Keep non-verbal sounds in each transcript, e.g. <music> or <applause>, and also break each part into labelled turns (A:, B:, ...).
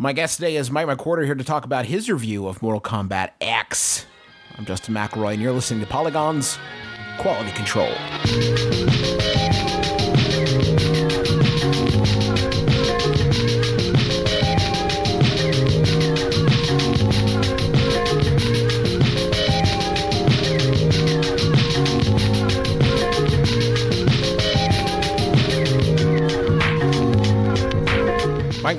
A: My guest today is Mike McWhertor here to talk about his review of Mortal Kombat X. I'm Justin McElroy, and you're listening to Polygon's Quality Control.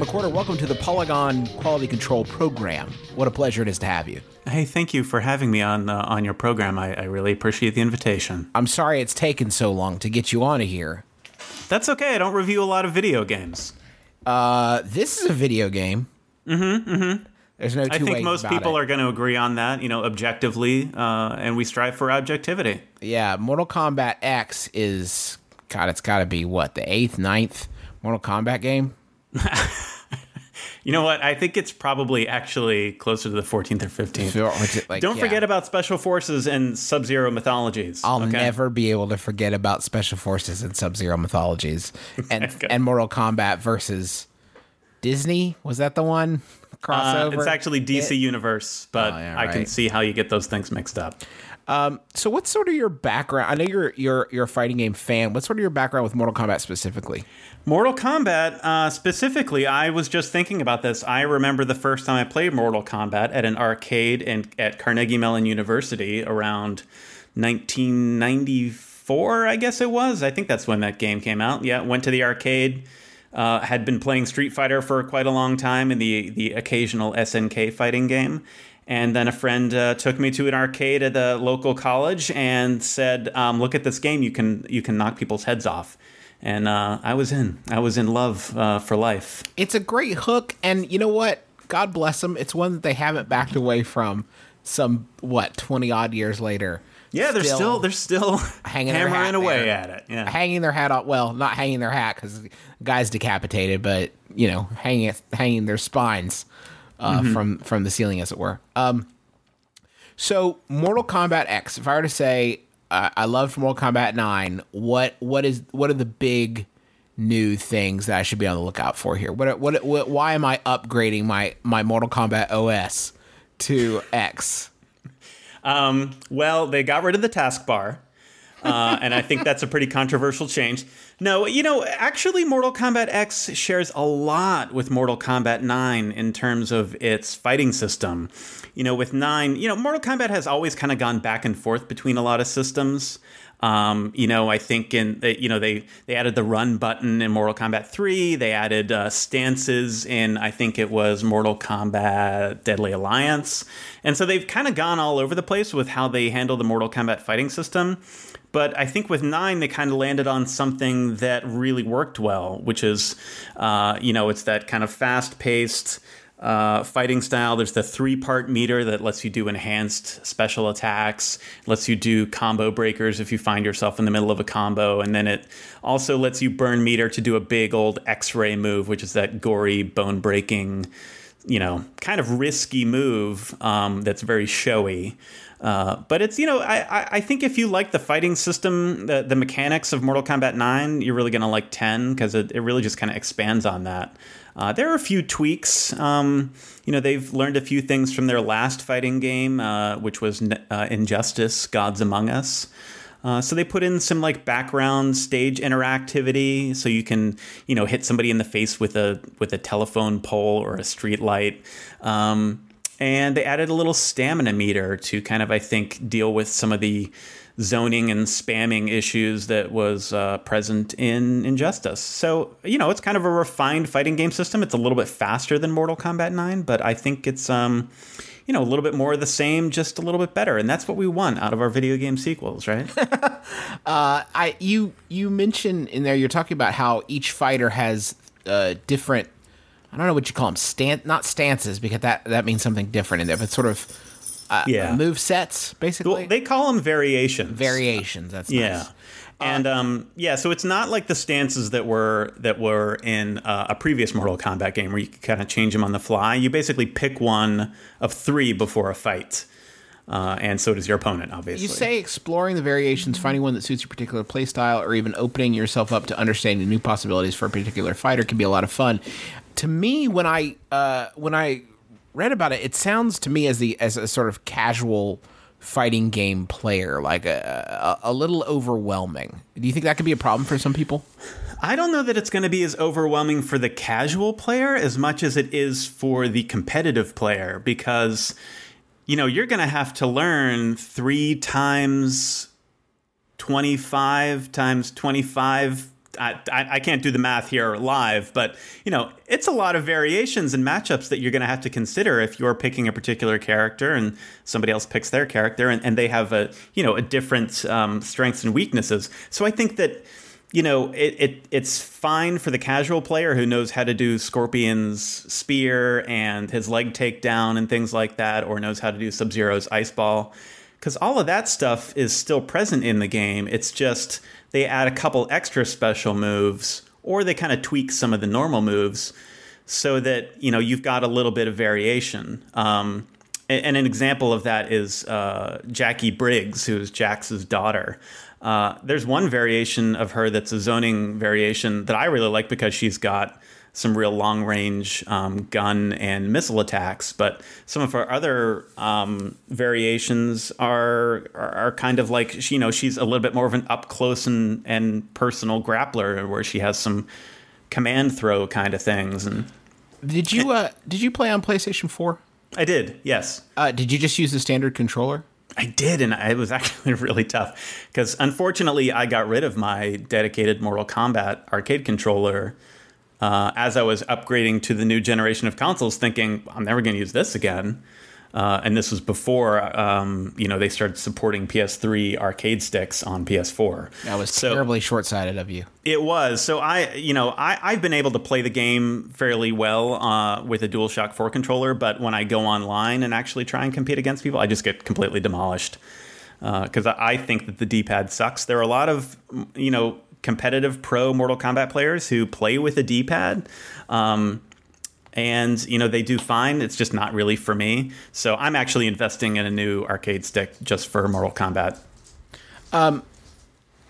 A: McWhertor, welcome to the Polygon Quality Control Program. What a pleasure it is to have you.
B: Hey, thank you for having me on uh, on your program. I, I really appreciate the invitation.
A: I'm sorry it's taken so long to get you on here.
B: That's okay. I don't review a lot of video games.
A: Uh, this is a video game.
B: Mm-hmm. Mm-hmm.
A: There's no two
B: I think most people
A: it.
B: are going to agree on that. You know, objectively, uh, and we strive for objectivity.
A: Yeah, Mortal Kombat X is God. It's got to be what the eighth, ninth Mortal Kombat game. <laughs>
B: You know what? I think it's probably actually closer to the 14th or 15th.
A: Feel- which is like,
B: Don't
A: yeah.
B: forget about special forces and Sub-Zero mythologies.
A: I'll
B: okay?
A: never be able to forget about Special Forces and Sub Zero mythologies <laughs> and and Mortal Kombat versus Disney. Was that the one
B: Uh, it's actually DC Universe, but
A: Oh, yeah,
B: I can see how you get those things mixed up.
A: so. What's sort of your background? I know you're you're you're a fighting game fan. What's sort of your background with Mortal Kombat specifically?
B: Mortal Kombat, uh, specifically, I was just thinking about this. I remember the first time I played Mortal Kombat at an arcade in, at Carnegie Mellon University around 1994, I guess it was. I think that's when that game came out. Yeah, went to the arcade. Uh, had been playing Street Fighter for quite a long time and the the occasional SNK fighting game. And then a friend uh, took me to an arcade at the local college and said, um, "Look at this game. You can you can knock people's heads off." And uh, I was in. I was in love uh, for life.
A: It's a great hook, and you know what? God bless them. It's one that they haven't backed away from. Some what twenty odd years later.
B: Yeah, they're still they're still
A: Hanging their
B: hammering
A: hat
B: away
A: there.
B: at it. Yeah.
A: hanging their hat off. Well, not hanging their hat because the guy's decapitated, but you know, hanging hanging their spines uh, from from the ceiling, as it were. Um, so Mortal Kombat X. If I were to say uh, I loved Mortal Kombat Nine, what what is what are the big new things that I should be on the lookout for here? What what, what why am I upgrading my my Mortal Kombat OS to X?
B: Um, well, they got rid of the taskbar. Uh, and I think that's a pretty controversial change. No, you know, actually, Mortal Kombat X shares a lot with Mortal Kombat 9 in terms of its fighting system. You know, with 9, you know, Mortal Kombat has always kind of gone back and forth between a lot of systems. Um, you know, I think in you know they they added the run button in Mortal Kombat 3. They added uh, stances in I think it was Mortal Kombat Deadly Alliance, and so they've kind of gone all over the place with how they handle the Mortal Kombat fighting system. But I think with nine, they kind of landed on something that really worked well, which is, uh, you know, it's that kind of fast paced uh, fighting style. There's the three part meter that lets you do enhanced special attacks, lets you do combo breakers if you find yourself in the middle of a combo. And then it also lets you burn meter to do a big old X ray move, which is that gory, bone breaking, you know, kind of risky move um, that's very showy. Uh, but it's you know I, I think if you like the fighting system the, the mechanics of Mortal Kombat 9 you're really gonna like 10 because it, it really just kind of expands on that. Uh, there are a few tweaks. Um, you know they've learned a few things from their last fighting game, uh, which was uh, Injustice: Gods Among Us. Uh, so they put in some like background stage interactivity, so you can you know hit somebody in the face with a with a telephone pole or a street light. Um, and they added a little stamina meter to kind of I think deal with some of the zoning and spamming issues that was uh, present in Injustice. So you know it's kind of a refined fighting game system. It's a little bit faster than Mortal Kombat 9, but I think it's um, you know a little bit more of the same, just a little bit better, and that's what we want out of our video game sequels, right? <laughs>
A: I you you mentioned in there you're talking about how each fighter has uh, different I don't know what you call them stan not stances because that that means something different in there but sort of uh,
B: Yeah.
A: move sets basically
B: well, they call them variations.
A: variations that's
B: Yeah.
A: nice.
B: And um, yeah, so it's not like the stances that were that were in uh, a previous Mortal Kombat game where you could kind of change them on the fly. You basically pick one of three before a fight, uh, and so does your opponent, obviously.
A: You say exploring the variations, finding one that suits your particular playstyle, or even opening yourself up to understanding new possibilities for a particular fighter can be a lot of fun. to me when I uh, when I read about it, it sounds to me as the as a sort of casual fighting game player, like a, a, a little overwhelming. Do you think that could be a problem for some people?
B: I don't know that it's going to be as overwhelming for the casual player as much as it is for the competitive player because you know, you're going to have to learn 3 times 25 times 25 I, I, can't do the math here live, but you know it's a lot of variations and matchups that you're going to have to consider if you're picking a particular character and somebody else picks their character and, and they have a you know a different um, strengths and weaknesses. So I think that you know it, it it's fine for the casual player who knows how to do Scorpion's spear and his leg takedown and things like that, or knows how to do Sub Zero's ice ball because all of that stuff is still present in the game. It's just they add a couple extra special moves, or they kind of tweak some of the normal moves so that you know you've got a little bit of variation. Um, and, an example of that is uh, Jacqui Briggs, who's Jax's daughter. Uh, there's one variation of her that's a zoning variation that I really like because she's got some real long range um, gun and missile attacks. But some of her other um, variations are, are, are kind of like she, you know she's a little bit more of an up close and and personal grappler where she has some command throw kind of things. And
A: did you uh, did you play on PlayStation Four?
B: I did. Yes.
A: Uh, did you just use the standard controller?
B: I did, and it was <laughs> actually really tough because unfortunately I got rid of my dedicated Mortal Kombat arcade controller uh, as I was upgrading to the new generation of consoles, thinking I'm never going to use this again. Uh, and this was before um, you know they started supporting PS3 arcade sticks on PS4.
A: That was so, terribly short-sighted of you.
B: It was. So I, you know, I, I've been able to play the game fairly well uh, with a DualShock 4 controller, but when I go online and actually try and compete against people, I just get completely demolished because uh, I think that the D-pad sucks. There are a lot of you know competitive pro Mortal Kombat players who play with a D pad. Um, and you know they do fine. It's just not really for me. So I'm actually investing in a new arcade stick just for Mortal Kombat.
A: Um,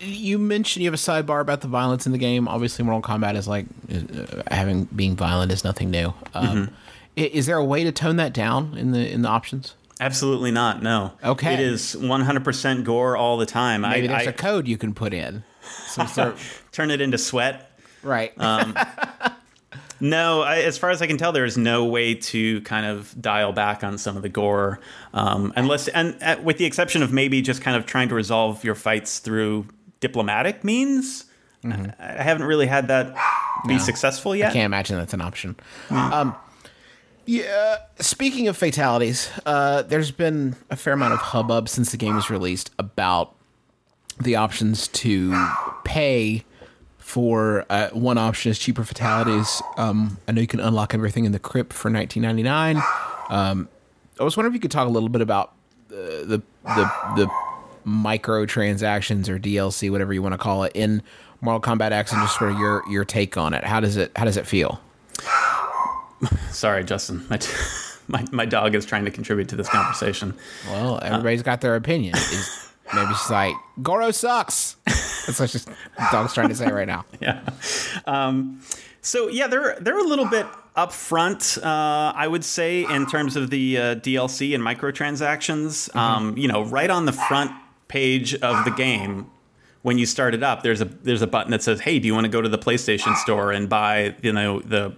A: you mentioned you have a sidebar about the violence in the game. Obviously, Mortal Kombat is like uh, having being violent is nothing new. Um, mm-hmm. is there a way to tone that down in the in the options?
B: Absolutely not. No.
A: Okay.
B: It is 100% gore all the time.
A: Maybe I, there's I, a code you can put in. <laughs>
B: Some sort <laughs> turn it into sweat.
A: Right. Um, <laughs>
B: no, I, as far as I can tell, there is no way to kind of dial back on some of the gore, um, unless and uh, with the exception of maybe just kind of trying to resolve your fights through diplomatic means. Mm-hmm. I, I, haven't really had that be no, successful yet.
A: I can't imagine that's an option. Mm. Um, yeah. Speaking of fatalities, uh, there's been a fair amount of hubbub since the game was released about the options to pay for uh, one option is cheaper fatalities. Um, I know you can unlock everything in the crypt for 19.99. Um, I was wondering if you could talk a little bit about uh, the the the microtransactions or DLC, whatever you want to call it, in Mortal Kombat X, and just sort of your your take on it. How does it How does it feel?
B: Sorry, Justin. My, t- <laughs> my, my dog is trying to contribute to this conversation.
A: Well, everybody's uh, got their opinion. Is, maybe she's like, Goro sucks. That's what she's, dog's trying to say right now. <laughs>
B: Yeah. Um, so yeah, they're they're a little bit upfront, uh, I would say, in terms of the uh, DLC and microtransactions. Mm-hmm. Um, you know, right on the front page of the game, when you start it up, there's a there's a button that says, "Hey, do you want to go to the PlayStation Store and buy you know the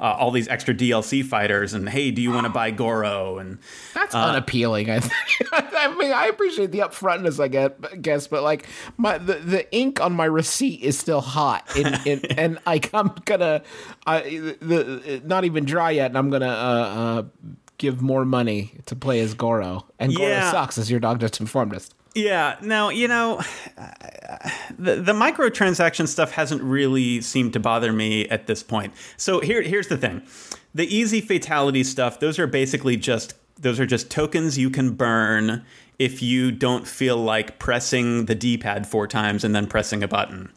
B: uh, all these extra DLC fighters?" And hey, do you want to buy Goro? And
A: that's uh, unappealing. I <laughs> think. I mean, I appreciate the upfrontness, I guess, but like my the, the ink on my receipt is still hot, in, in, <laughs> and like I'm gonna, I the not even dry yet, and I'm gonna. Uh, uh, give more money to play as Goro, and Goro yeah. sucks, as your dog just informed us.
B: Yeah. Now, you know, the, the microtransaction stuff hasn't really seemed to bother me at this point. So here, here's the thing: the easy fatality stuff; those are basically just those are just tokens you can burn if you don't feel like pressing the D-pad four times and then pressing a button.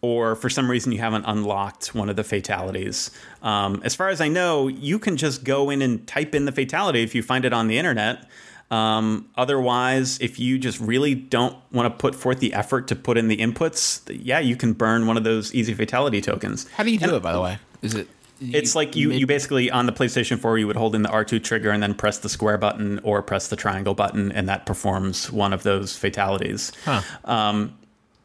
B: Or for some reason you haven't unlocked one of the fatalities. Um, as far as I know, you can just go in and type in the fatality if you find it on the internet um, otherwise, if you just really don't want to put forth the effort to put in the inputs, yeah, you can burn one of those easy fatality tokens.
A: How do you do and, it, by the way? Is it
B: it's like you, you basically on the PlayStation 4 you would hold in the R2 trigger and then press the square button or press the triangle button and that performs one of those fatalities.
A: Huh.
B: Um,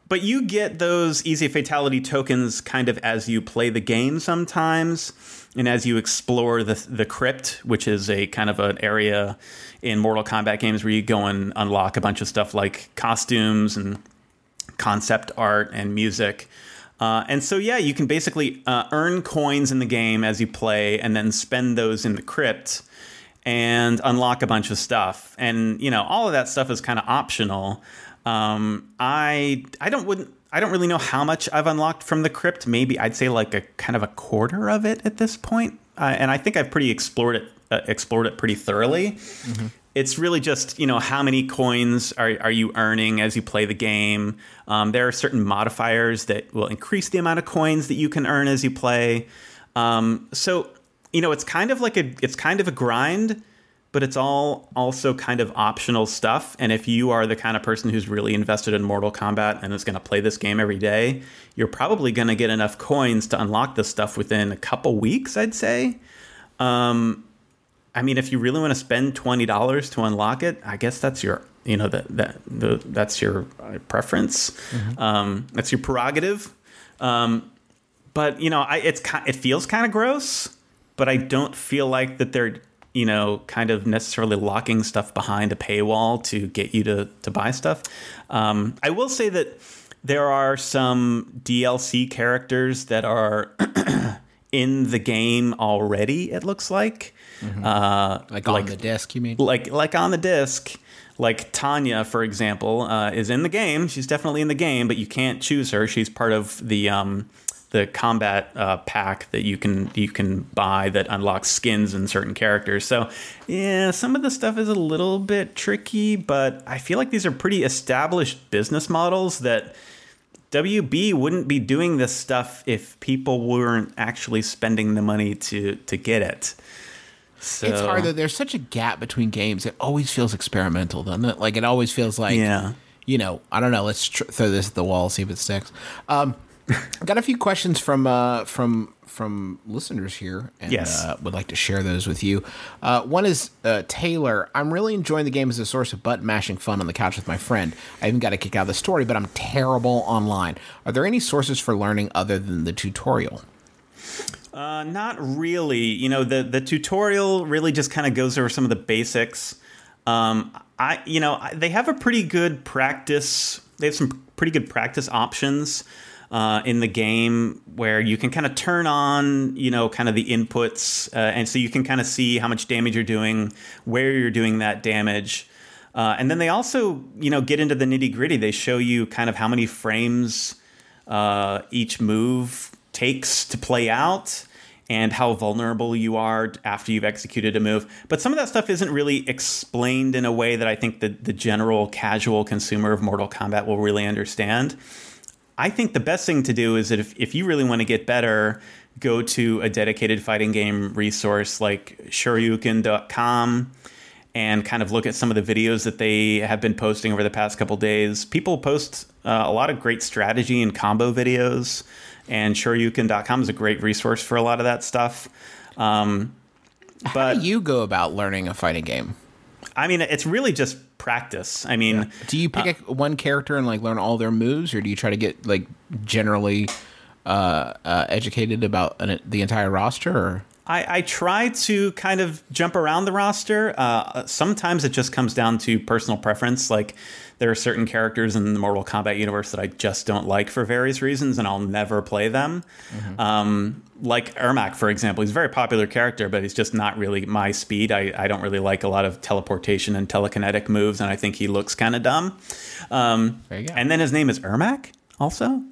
B: but you get those easy fatality tokens kind of as you play the game sometimes and as you explore the the crypt, which is a kind of an area in Mortal Kombat games where you go and unlock a bunch of stuff like costumes and concept art and music. Uh, and so, yeah, you can basically uh, earn coins in the game as you play and then spend those in the crypt and unlock a bunch of stuff. And, you know, all of that stuff is kind of optional. Um, I I don't wouldn't I don't really know how much I've unlocked from the crypt. Maybe I'd say like a kind of a quarter of it at this point. Uh, and I think I've pretty explored it uh, explored it pretty thoroughly. Mm-hmm. It's really just you know how many coins are are you earning as you play the game. Um, there are certain modifiers that will increase the amount of coins that you can earn as you play. Um, so you know it's kind of like a it's kind of a grind but it's all also kind of optional stuff. And if you are the kind of person who's really invested in Mortal Kombat and is going to play this game every day, you're probably going to get enough coins to unlock this stuff within a couple weeks, I'd say. Um, I mean, if you really want to spend twenty dollars to unlock it, I guess that's your, you know, that that the, that's your uh, preference. Mm-hmm. Um, that's your prerogative. Um, but you know, I, it's it feels kind of gross, but I don't feel like that they're you know, kind of necessarily locking stuff behind a paywall to get you to to buy stuff. Um, I will say that there are some DLC characters that are <clears throat> in the game already. It looks like,
A: mm-hmm. uh, like on like, the disc. You mean
B: like like on the disc. Like Tanya, for example, uh, is in the game. She's definitely in the game, but you can't choose her. She's part of the um, the Kombat uh, pack that you can you can buy that unlocks skins and certain characters. So yeah, some of the stuff is a little bit tricky, but I feel like these are pretty established business models that WB wouldn't be doing this stuff if people weren't actually spending the money to to get it.
A: So, it's hard though. There's such a gap between games. It always feels experimental, doesn't it? Like it always feels like, yeah. you know, I don't know. Let's tr- throw this at the wall, see if it sticks. Um, got a few questions from uh, from from listeners here, and
B: yes.
A: uh, would like to share those with you. Uh, one is uh, Taylor. I'm really enjoying the game as a source of butt mashing fun on the couch with my friend. I even got a kick out of the story, but I'm terrible online. Are there any sources for learning other than the tutorial?
B: Uh, not really. You know, the the tutorial really just kind of goes over some of the basics. Um, I, you know, they have a pretty good practice. They have some pretty good practice options uh, in the game where you can kind of turn on, you know, kind of the inputs, uh, and so you can kind of see how much damage you're doing, where you're doing that damage. Uh, and then they also, you know, get into the nitty gritty. They show you kind of how many frames uh, each move takes to play out and how vulnerable you are after you've executed a move. But some of that stuff isn't really explained in a way that I think that the general casual consumer of Mortal Kombat will really understand. I think the best thing to do is that if, if you really want to get better, go to a dedicated fighting game resource like shoryuken.com and kind of look at some of the videos that they have been posting over the past couple days. People post uh, a lot of great strategy and combo videos, and shoryuken.com is a great resource for a lot of that stuff. Um,
A: but How do you go about learning a fighting game?
B: I mean, it's really just practice. I mean, yeah.
A: do you pick uh, one character and like learn all their moves, or do you try to get like generally uh, uh, educated about an, the entire roster? Or?
B: I, I, try to kind of jump around the roster. Uh, sometimes it just comes down to personal preference. Like there are certain characters in the Mortal Kombat universe that I just don't like for various reasons, and I'll never play them. Mm-hmm. Um, like Ermac, for example, he's a very popular character, but he's just not really my speed. I, I don't really like a lot of teleportation and telekinetic moves, and I think he looks kind of dumb. Um, and then his name is Ermac, also,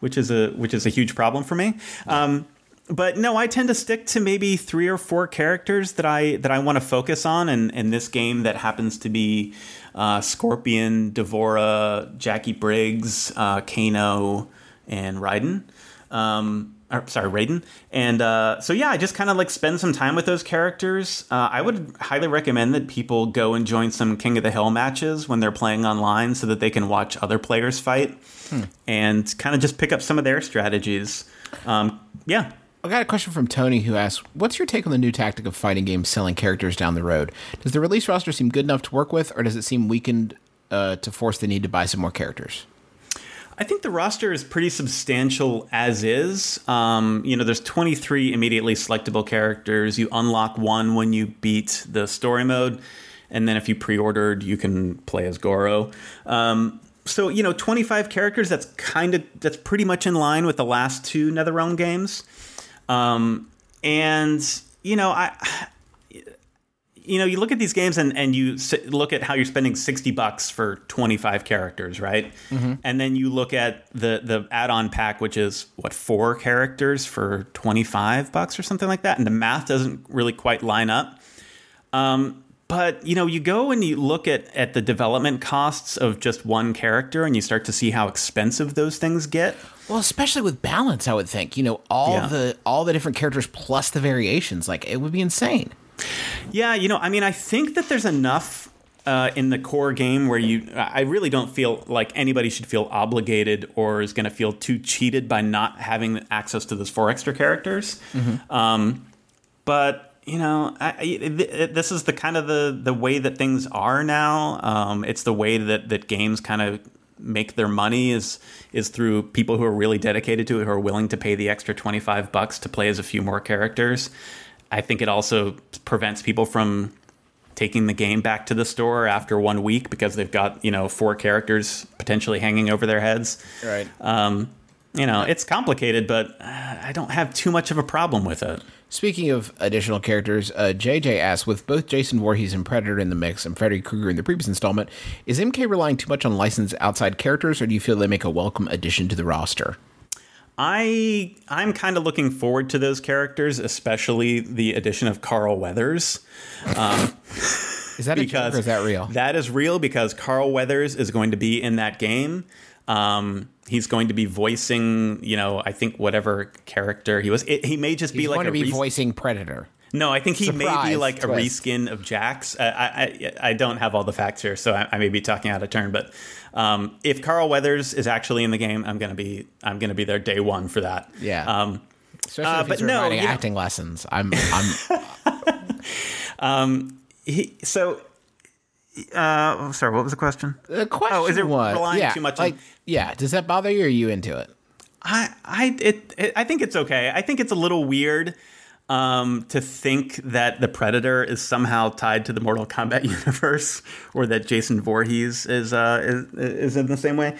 B: which is a which is a huge problem for me. Um, but no, I tend to stick to maybe three or four characters that I that I want to focus on, and in this game that happens to be uh, Scorpion, D'Vorah, Jacqui Briggs, uh, Kano, and Raiden. Um, or, sorry, Raiden. And uh, so, yeah, I just kind of like spend some time with those characters. Uh, I would highly recommend that people go and join some King of the Hill matches when they're playing online so that they can watch other players fight hmm. and kind of just pick up some of their strategies. Um, yeah.
A: I got a question from Tony who asks, "What's your take on the new tactic of fighting games selling characters down the road? Does the release roster seem good enough to work with, or does it seem weakened uh, to force the need to buy some more characters?"
B: I think the roster is pretty substantial as is. Um, you know, there's 23 immediately selectable characters. You unlock one when you beat the story mode, and then if you pre-ordered, you can play as Goro. Um, so you know, 25 characters. That's kind of that's pretty much in line with the last two NetherRealm games. Um, and you know, I you know, you look at these games and, and you look at how you're spending 60 bucks for 25 characters, right? Mm-hmm. And then you look at the, the add on pack, which is what, four characters for 25 bucks or something like that. And the math doesn't really quite line up. Um, but, you know, you go and you look at, at the development costs of just one character and you start to see how expensive those things get.
A: Well, especially with balance, I would think. You know, all yeah. the all the different characters plus the variations, like it would be insane.
B: Yeah, you know, I mean, I think that there's enough uh, in the core game where you, I really don't feel like anybody should feel obligated or is going to feel too cheated by not having access to those four extra characters. Mm-hmm. Um, but you know, I, it, this is the kind of the the way that things are now. Um, it's the way that that games kind of make their money is is through people who are really dedicated to it, who are willing to pay the extra twenty five bucks to play as a few more characters. I think it also prevents people from taking the game back to the store after one week because they've got you know four characters potentially hanging over their heads.
A: Right.
B: Um, you know, it's complicated, but uh, I don't have too much of a problem with it.
A: Speaking of additional characters, uh, JJ asks, with both Jason Voorhees and Predator in the mix and Freddy Krueger in the previous installment, is MK relying too much on licensed outside characters, or do you feel they make a welcome addition to the roster?
B: I I'm kind of looking forward to those characters, especially the addition of Carl Weathers. Um,
A: is that because is that real?
B: That is real because Carl Weathers is going to be in that game. Um, he's going to be voicing, you know, I think whatever character he was. It, he may just
A: he's
B: be like
A: going to be
B: re-
A: voicing Predator.
B: No, I think he Surprise may be like twist. a reskin of Jax. I, I, I don't have all the facts here, so I, I may be talking out of turn. But um, if Carl Weathers is actually in the game, I'm gonna be I'm gonna be there day one for that.
A: Yeah.
B: Um,
A: Especially uh, if he's no, acting know, lessons. I'm. I'm <laughs>
B: um, he, so. Uh, sorry, what was the question?
A: The question oh, is it was, relying yeah, too much? Like, on, yeah, does that bother you? Or are you into it?
B: I, I, it, it, I think it's okay. I think it's a little weird um, to think that the Predator is somehow tied to the Mortal Kombat <laughs> universe, or that Jason Voorhees is uh, is, is in the same way.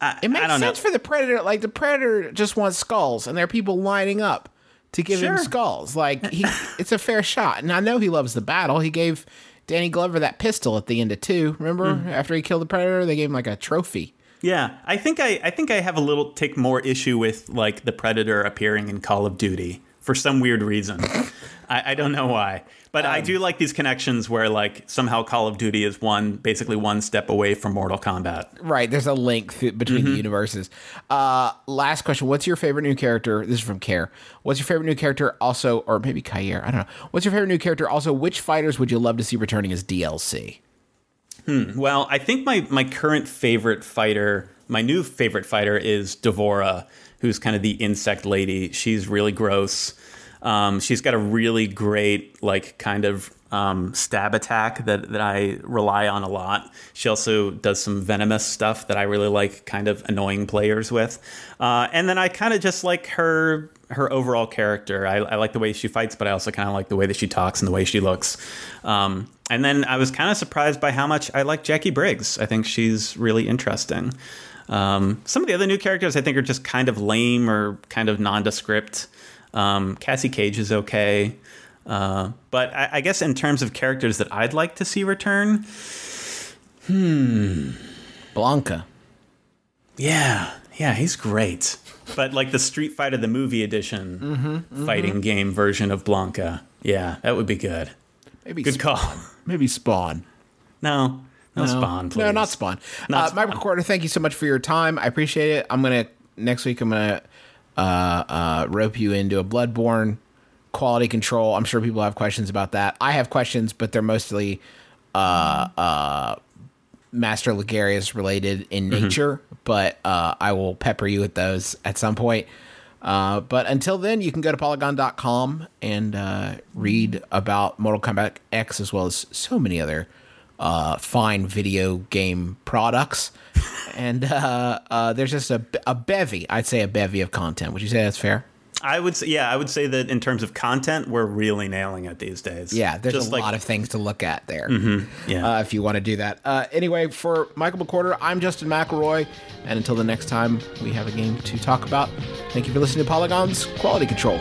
A: I, it makes sense know. for the Predator. Like the Predator just wants skulls, and there are people lining up to give sure. him skulls. Like he, <laughs> it's a fair shot, and I know he loves the battle. He gave Danny Glover that pistol at the end of two. Remember, mm. after he killed the Predator, they gave him like a trophy.
B: Yeah, I think I, I think I have a little take more issue with like the Predator appearing in Call of Duty for some weird reason. <laughs> I, I, don't know why, but um, I do like these connections where like somehow Call of Duty is one basically one step away from Mortal Kombat.
A: Right, there's a link th- between mm-hmm. the universes. Uh, last question: What's your favorite new character? This is from Care. What's your favorite new character? Also, or maybe Kair? I don't know. What's your favorite new character? Also, which fighters would you love to see returning as DLC?
B: Hmm. Well, I think my my current favorite fighter, my new favorite fighter, is D'Vorah, who's kind of the insect lady. She's really gross. Um, she's got a really great, like, kind of um, stab attack that, that I rely on a lot. She also does some venomous stuff that I really like, kind of annoying players with. Uh, and then I kind of just like her her overall character. I, I, like the way she fights, but I also kind of like the way that she talks and the way she looks. Um, and then I was kind of surprised by how much I like Jacqui Briggs. I think she's really interesting. Um, some of the other new characters I think are just kind of lame or kind of nondescript. Um, Cassie Cage is okay. Uh, but I, I, guess in terms of characters that I'd like to see return, hmm.
A: Blanka.
B: Yeah, yeah, he's great. But like the Street Fighter the movie edition mm-hmm, mm-hmm. fighting game version of Blanka, yeah, that would be good.
A: Maybe good Spawn. call. Maybe Spawn.
B: No, no, no Spawn, please.
A: No, not Spawn. Not uh, Spawn. Mike McWhertor, thank you so much for your time. I appreciate it. I'm gonna next week. I'm gonna uh, uh, rope you into a Bloodborne quality control. I'm sure people have questions about that. I have questions, but they're mostly uh, uh, Master Logarius related in mm-hmm. nature. But uh, I will pepper you with those at some point. Uh, but until then, you can go to polygon.com and uh, read about Mortal Kombat X as well as so many other uh, fine video game products. <laughs> and uh, uh, there's just a, a bevy, I'd say a bevy of content. Would you say that's fair?
B: I would say, yeah, I would say that in terms of content, we're really nailing it these days.
A: Yeah, there's
B: Just
A: a
B: like-
A: lot of things to look at there.
B: yeah.
A: Uh, if you want to do that. Uh, anyway, for Michael McWhertor, I'm Justin McElroy, and until the next time we have a game to talk about, thank you for listening to Polygon's Quality Control.